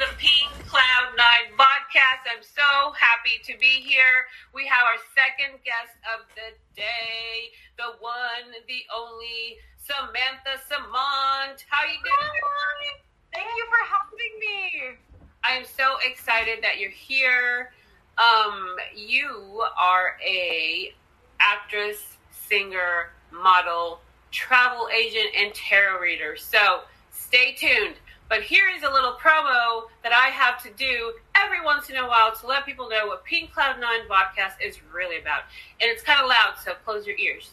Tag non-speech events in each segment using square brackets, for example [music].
the Pink Cloud Nine podcast. I'm so happy to be here. We have our second guest of the day, the one, the only Samantha Samant. How you doing? Hi. Thank you for having me. I am so excited that you're here. Um, you are a actress, singer, model, travel agent, and tarot reader. So stay tuned. But here little promo that I have to do every once in a while to let people know what Pink Cloud 9 podcast is really about. And it's kind of loud, so close your ears.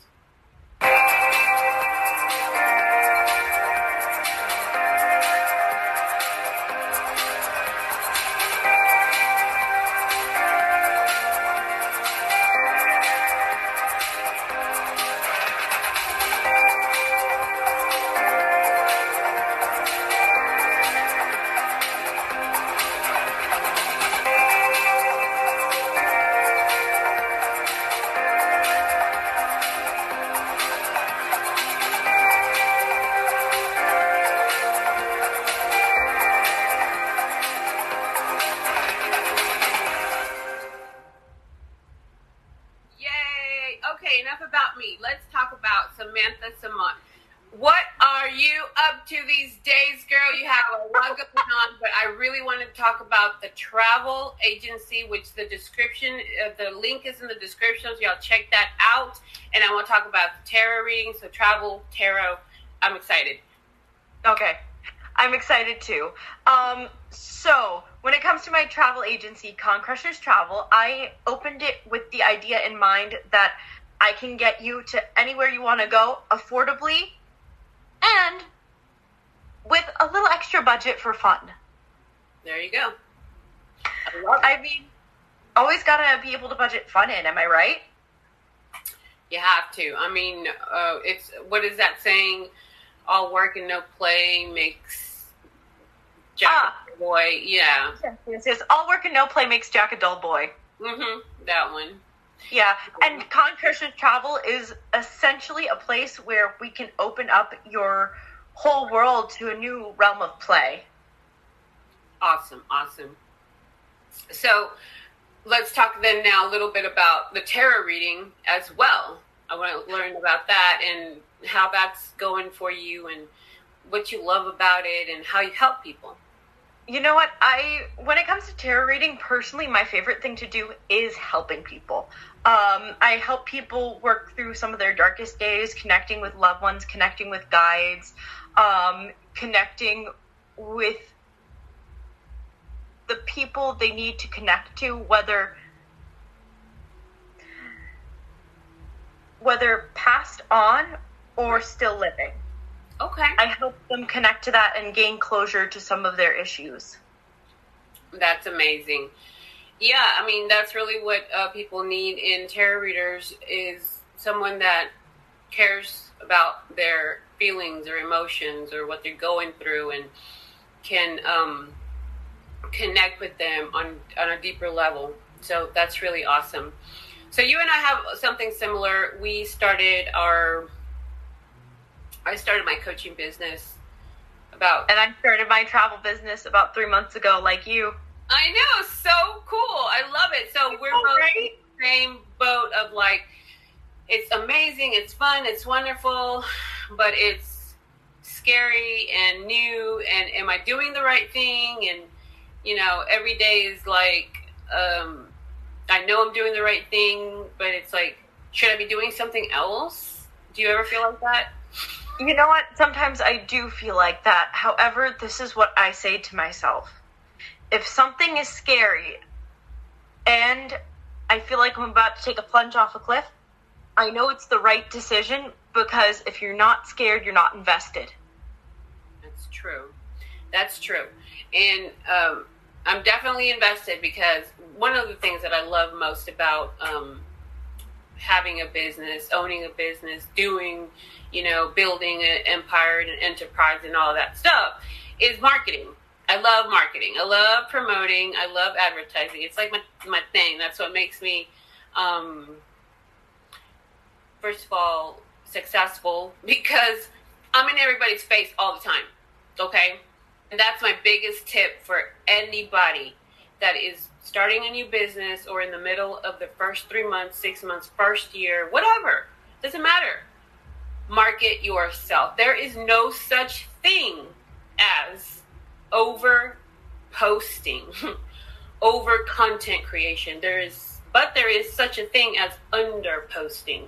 Agency, which the description, uh, the link is in the description, so y'all check that out. And I want to talk about tarot reading, so travel, tarot. I'm excited. Okay. I'm excited too. Um, so, when it comes to my travel agency, Con Crushers Travel, I opened it with the idea in mind that I can get you to anywhere you want to go affordably and with a little extra budget for fun. There you go. I. I mean, always gotta be able to budget fun in, am I right? You have to. I mean, uh, it's what is that saying? All work and no play makes Jack Ah. a boy. Yeah. Yes, yes. All work and no play makes Jack a dull boy. hmm That one. Yeah, and Con Crushers Travel is essentially a place where we can open up your whole world to a new realm of play. Awesome. Awesome. So let's talk then now a little bit about the tarot reading as well. I want to learn about that and how that's going for you and what you love about it and how you help people. You know what? I when it comes to tarot reading, personally, my favorite thing to do is helping people. Um, I help people work through some of their darkest days, connecting with loved ones, connecting with guides, um, connecting with the people they need to connect to, whether whether passed on or still living. Okay. I help them connect to that and gain closure to some of their issues. That's amazing. Yeah, I mean that's really what uh, people need in tarot readers is someone that cares about their feelings or emotions or what they're going through and can um, connect with them on on a deeper level. So that's really awesome. So you and I have something similar. We started our I started my coaching business about And I started my travel business about three months ago, like you. I know, so cool. I love it. So we're Oh, both right? the same boat of like, it's amazing, it's fun, it's wonderful, but it's scary and new. And am I doing the right thing? And you know, every day is like, um, I know I'm doing the right thing, but it's like, should I be doing something else? Do you ever feel like that? You know what? Sometimes I do feel like that. However, this is what I say to myself. If something is scary and I feel like I'm about to take a plunge off a cliff, I know it's the right decision because if you're not scared, you're not invested. That's true. That's true. And um, I'm definitely invested because one of the things that I love most about um, having a business, owning a business, doing, you know, building an empire and an enterprise and all that stuff is marketing. I love marketing. I love promoting. I love advertising. It's like my, my thing. That's what makes me, um, first of all, successful [laughs] because I'm in everybody's face all the time. Okay? And that's my biggest tip for anybody that is starting a new business or in the middle of the first three months, six months, first year, whatever. Doesn't matter. Market yourself. There is no such thing as over posting, [laughs] over content creation. There is, but there is such a thing as under posting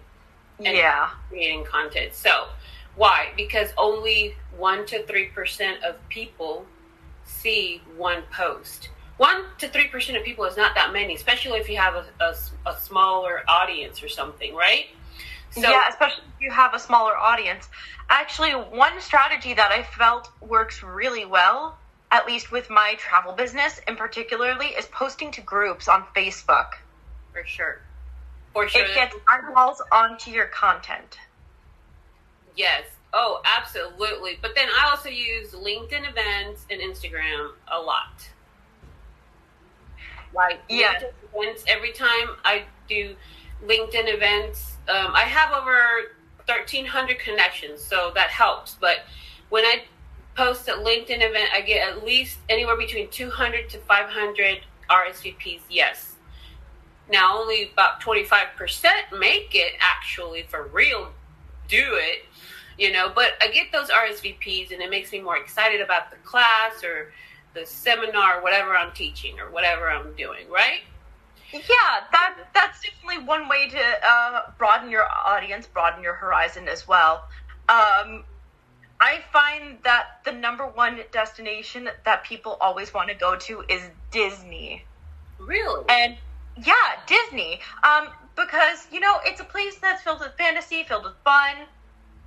and Yeah. creating content. So, why? Because only 1 to 3% of people see one post. 1 to 3% of people is not that many, especially if you have a, a, a smaller audience or something, right? So, yeah, especially if you have a smaller audience. Actually, one strategy that I felt works really well, at least with my travel business in particularly, is posting to groups on Facebook. for sure. For sure. It gets eyeballs onto your content. Yes. Oh, absolutely. But then I also use LinkedIn events and Instagram a lot. Like Yeah. Events, every time I do LinkedIn events, um, I have over thirteen hundred connections, so that helps. But when I post a LinkedIn event, I get at least anywhere between two hundred to five hundred RSVPs. Yes. Now only about twenty five percent make it actually for real. Do it you know but i get those rsvps and it makes me more excited about the class or the seminar or whatever i'm teaching or whatever i'm doing right Yeah, that that's definitely one way to uh, broaden your audience, broaden your horizon as well. Um, I find that the number one destination that people always want to go to is Disney. really And yeah, Disney. Um, because, you know, it's a place that's filled with fantasy, filled with fun,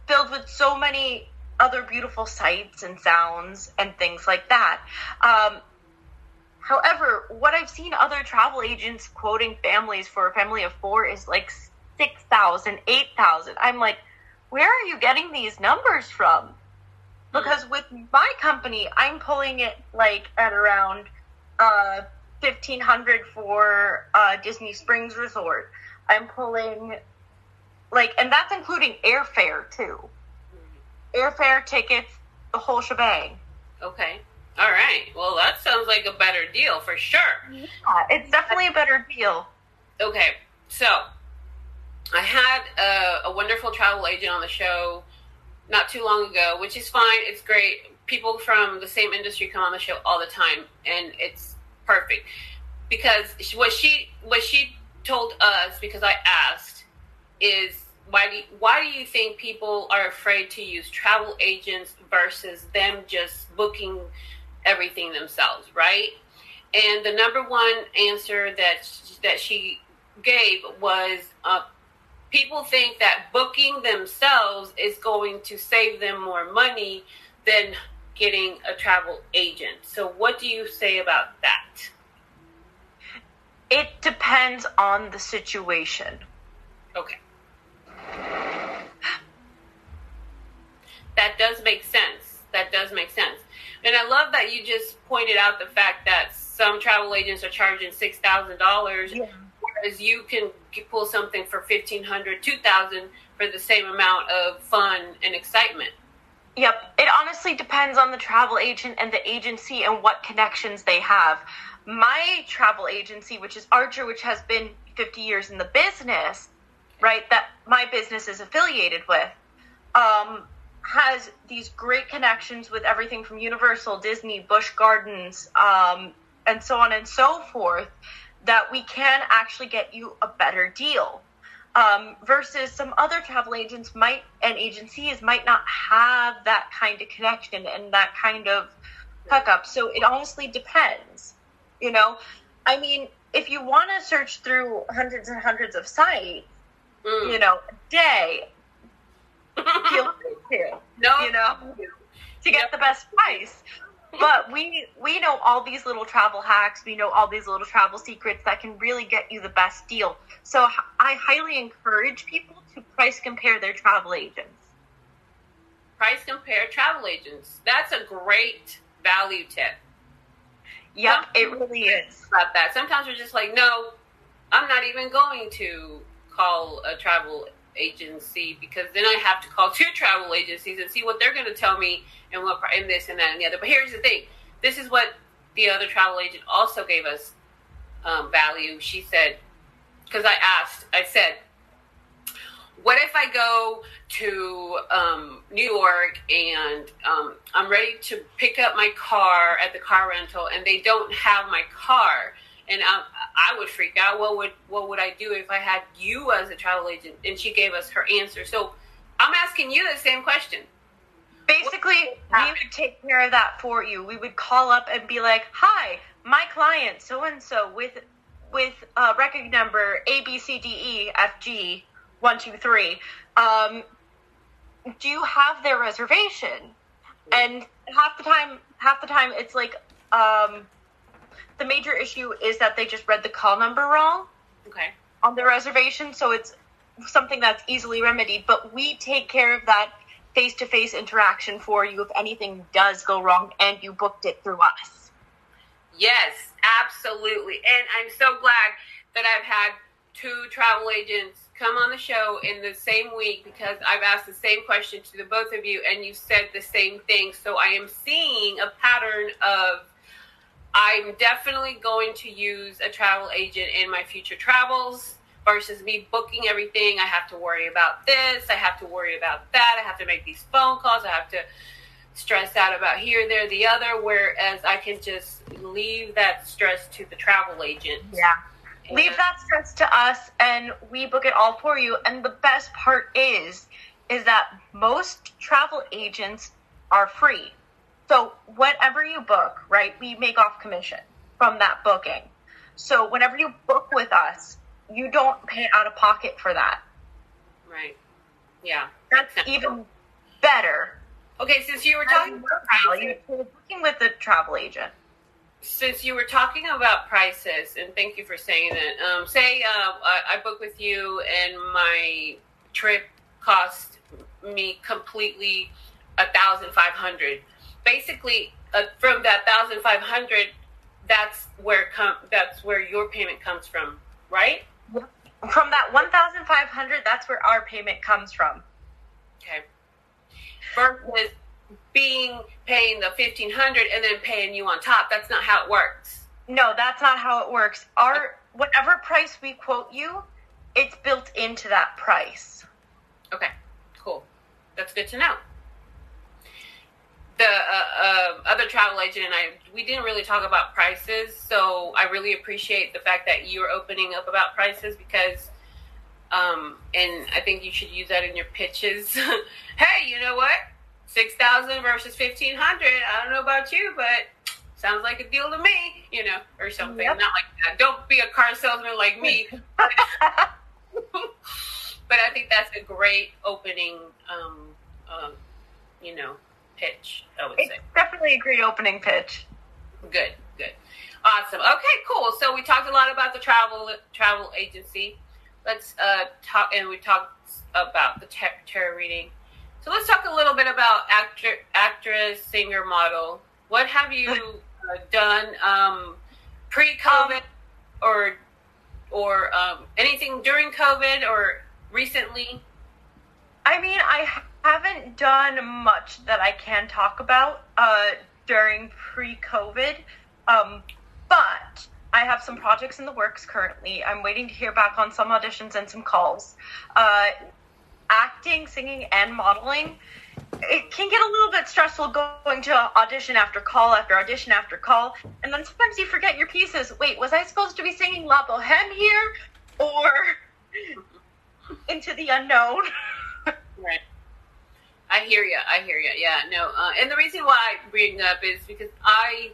filled with so many other beautiful sights and sounds and things like that. Um, however, what I've seen other travel agents quoting families for a family of four is like 6,000, 8,000. I'm like, where are you getting these numbers from? Because with my company, I'm pulling it like at around uh, 1500 for uh, Disney Springs Resort. I'm pulling like, and that's including airfare too. Airfare, tickets, the whole shebang. okay. All right. Well that sounds like a better deal for sure. Yeah, it's definitely a better deal. okay. So i had a, a wonderful travel agent on the show not too long ago which is fine. It's great. People from the same industry come on the show all the time and it's perfect. Because what she what she told us because i asked is why do you, why do you think people are afraid to use travel agents versus them just booking everything themselves right and the number one answer that that she gave was uh, people think that booking themselves is going to save them more money than getting a travel agent. So, what do you say about that? It depends on the situation. Okay. That does make sense. That does make sense. And I love that you just pointed out the fact that some travel agents are charging $6,000 whereas you can pull something for 1500 2000 for the same amount of fun and excitement. Yep. It honestly depends on the travel agent and the agency and what connections they have. My travel agency, which is Archer, which has been 50 years in the business, right, that my business is affiliated with, um, has these great connections with everything from Universal, Disney, Busch Gardens, um, and so on and so forth, that we can actually get you a better deal um, versus some other travel agents might and agencies might not have that kind of connection and that kind of hookup. So it honestly depends. You know, I mean, if you want to search through hundreds and hundreds of sites, Mm. you know, a day, feel [laughs] free to, no, you know, to get the best price. But we we know all these little travel hacks. We know all these little travel secrets that can really get you the best deal. So i highly encourage people to price compare their travel agents. price compare travel agents. That's a great value tip. Yep, it really is. about that. Sometimes we're just like, no, I'm not even going to call a travel agency because then I have to call [laughs] two travel agencies and see what they're going to tell me and what and this and that and the other. But here's the thing: this is what the other travel agent also gave us um, value. She said, because I asked, I said, what if I go to um, New York and um, I'm ready to pick up my car at the car rental and they don't have my car? And I, I would freak out. What would what would I do if I had you as a travel agent? And she gave us her answer. So I'm asking you the same question. Basically, we would take care of that for you. We would call up and be like, "Hi, my client, so and so, with with uh, record number A B C D E F G one two three. Um, do you have their reservation?" And half the time, half the time, it's like um, the major issue is that they just read the call number wrong Okay. on the reservation, so it's something that's easily remedied. But we take care of that face to face interaction for you if anything does go wrong and you booked it through us. Yes, absolutely. And I'm so glad that I've had two travel agents come on the show in the same week because I've asked the same question to the both of you and you said the same thing. So I am seeing a pattern of I'm definitely going to use a travel agent in my future travels versus me booking everything. I have to worry about this, I have to worry about that, I have to make these phone calls, I have to stress out about here, there, the other, whereas I can just leave that stress to the travel agent. Yeah. Leave that stress to us and we book it all for you. And the best part is is that most travel agents are free. So whatever you book, right, we make off commission from that booking. So whenever you book with us, you don't pay out of pocket for that. Right. Yeah. That's even better. Okay, since you were talking about booking with a travel agent. Since you were talking about prices, and thank you for saying that. Um, say uh, I, I book with you, and my trip cost me completely a thousand five hundred. Basically, uh, from that thousand five hundred, that's where com- that's where your payment comes from, right? From that 1500 that's where our payment comes from. Okay. Versus being paying the fifteen hundred and then paying you on top. That's not how it works. No, that's not how it works. Our whatever price we quote you, it's built into that price. Okay, cool. That's good to know. The uh, uh, other travel agent and I, we didn't really talk about prices, so I really appreciate the fact that you're opening up about prices because, um, and I think you should use that in your pitches. [laughs] hey, you know what? Six thousand versus fifteen hundred. I don't know about you, but sounds like a deal to me. You know, or something. Yep. Not like that. Don't be a car salesman like me. [laughs] but I think that's a great opening, um, um, you know, pitch. I would It's say definitely a great opening pitch. good, good, awesome. Okay, cool. So we talked a lot about the travel travel agency. Let's uh, talk, and we talked about the tarot reading. So let's talk a little bit about actor, actress, singer, model. What have you uh, done um, pre-COVID, or or um, anything during COVID, or recently? I mean, I haven't done much that I can talk about uh, during pre-COVID, um, but I have some projects in the works currently. I'm waiting to hear back on some auditions and some calls. Uh, acting, singing, and modeling. It can get a little bit stressful going to audition after call after audition after call, and then sometimes you forget your pieces. Wait, was I supposed to be singing La Boheme here, or into the unknown? [laughs] Right. I hear you. I hear you. Yeah. No. Uh, and the reason why I bring up is because I,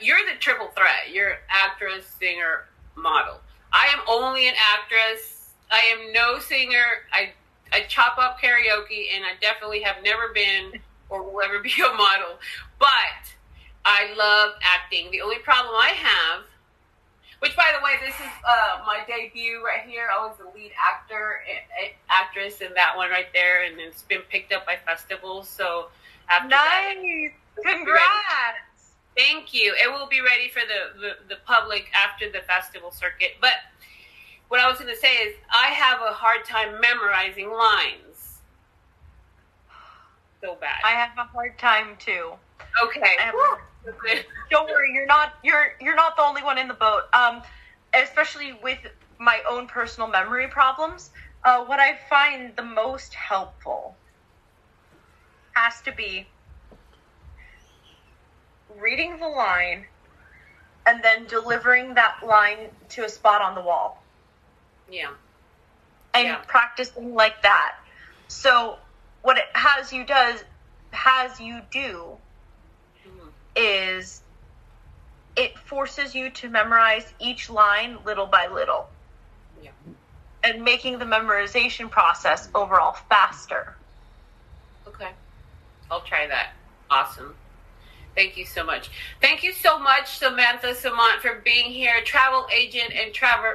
you're the triple threat. You're actress, singer, model. I am only an actress. I am no singer. I I chop up karaoke, and I definitely have never been or will ever [laughs] be a model. But I love acting. The only problem I have, which by the way, this is uh, my debut right here. I was the lead actor, a- a- actress in that one right there, and it's been picked up by festivals. So after that, Nice. Congrats. Thank you. It will be ready for the, the, the public after the festival circuit. But what I was going to say is I have a hard time memorizing lines. So bad. I have a hard time too. Okay. Don't worry, you're not you're you're not the only one in the boat. Um, especially with my own personal memory problems. Uh, what I find the most helpful has to be reading the line and then delivering that line to a spot on the wall yeah. and Yeah. practicing like that. So what it has you does has you do Mhm. is it forces you to memorize each line little by little Yeah. and making the memorization process overall faster. Okay. I'll try that. Awesome. Thank you so much. Thank you so much, Samantha Samant, for being here, travel agent and travel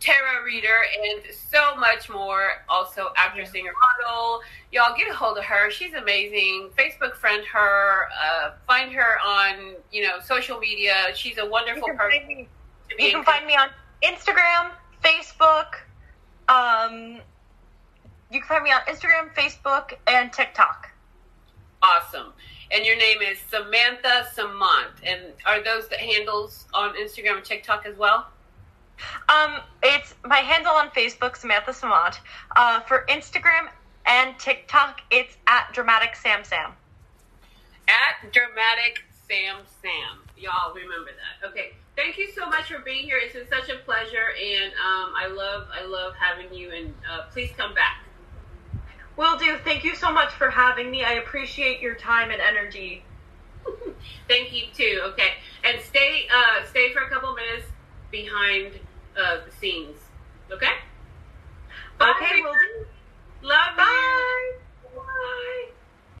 tarot reader, and so much more. Also, actress, singer, model. Y'all get a hold of her. She's amazing. Facebook friend her. Uh, find her on you know social media. She's a wonderful person. find me, to be you can find me on Instagram, Facebook. Um, you can find me on Instagram, Facebook, and TikTok. Awesome. And your name is Samantha Samant. And are those the handles on Instagram and TikTok as well? Um, it's my handle on Facebook, Samantha Samant. Uh, for Instagram and TikTok, it's at Dramatic Sam Sam. At Dramatic Sam Sam. Y'all remember that. Okay. Thank you so much for being here. It's been such a pleasure, and um, I love I love having you. And uh, please come back. Will do. Thank you so much for having me. I appreciate your time and energy. [laughs] Thank you too. Okay, and stay uh, stay for a couple minutes behind of the scenes. Okay? Bye, okay, we'll do. Love Bye. you. Bye. Bye.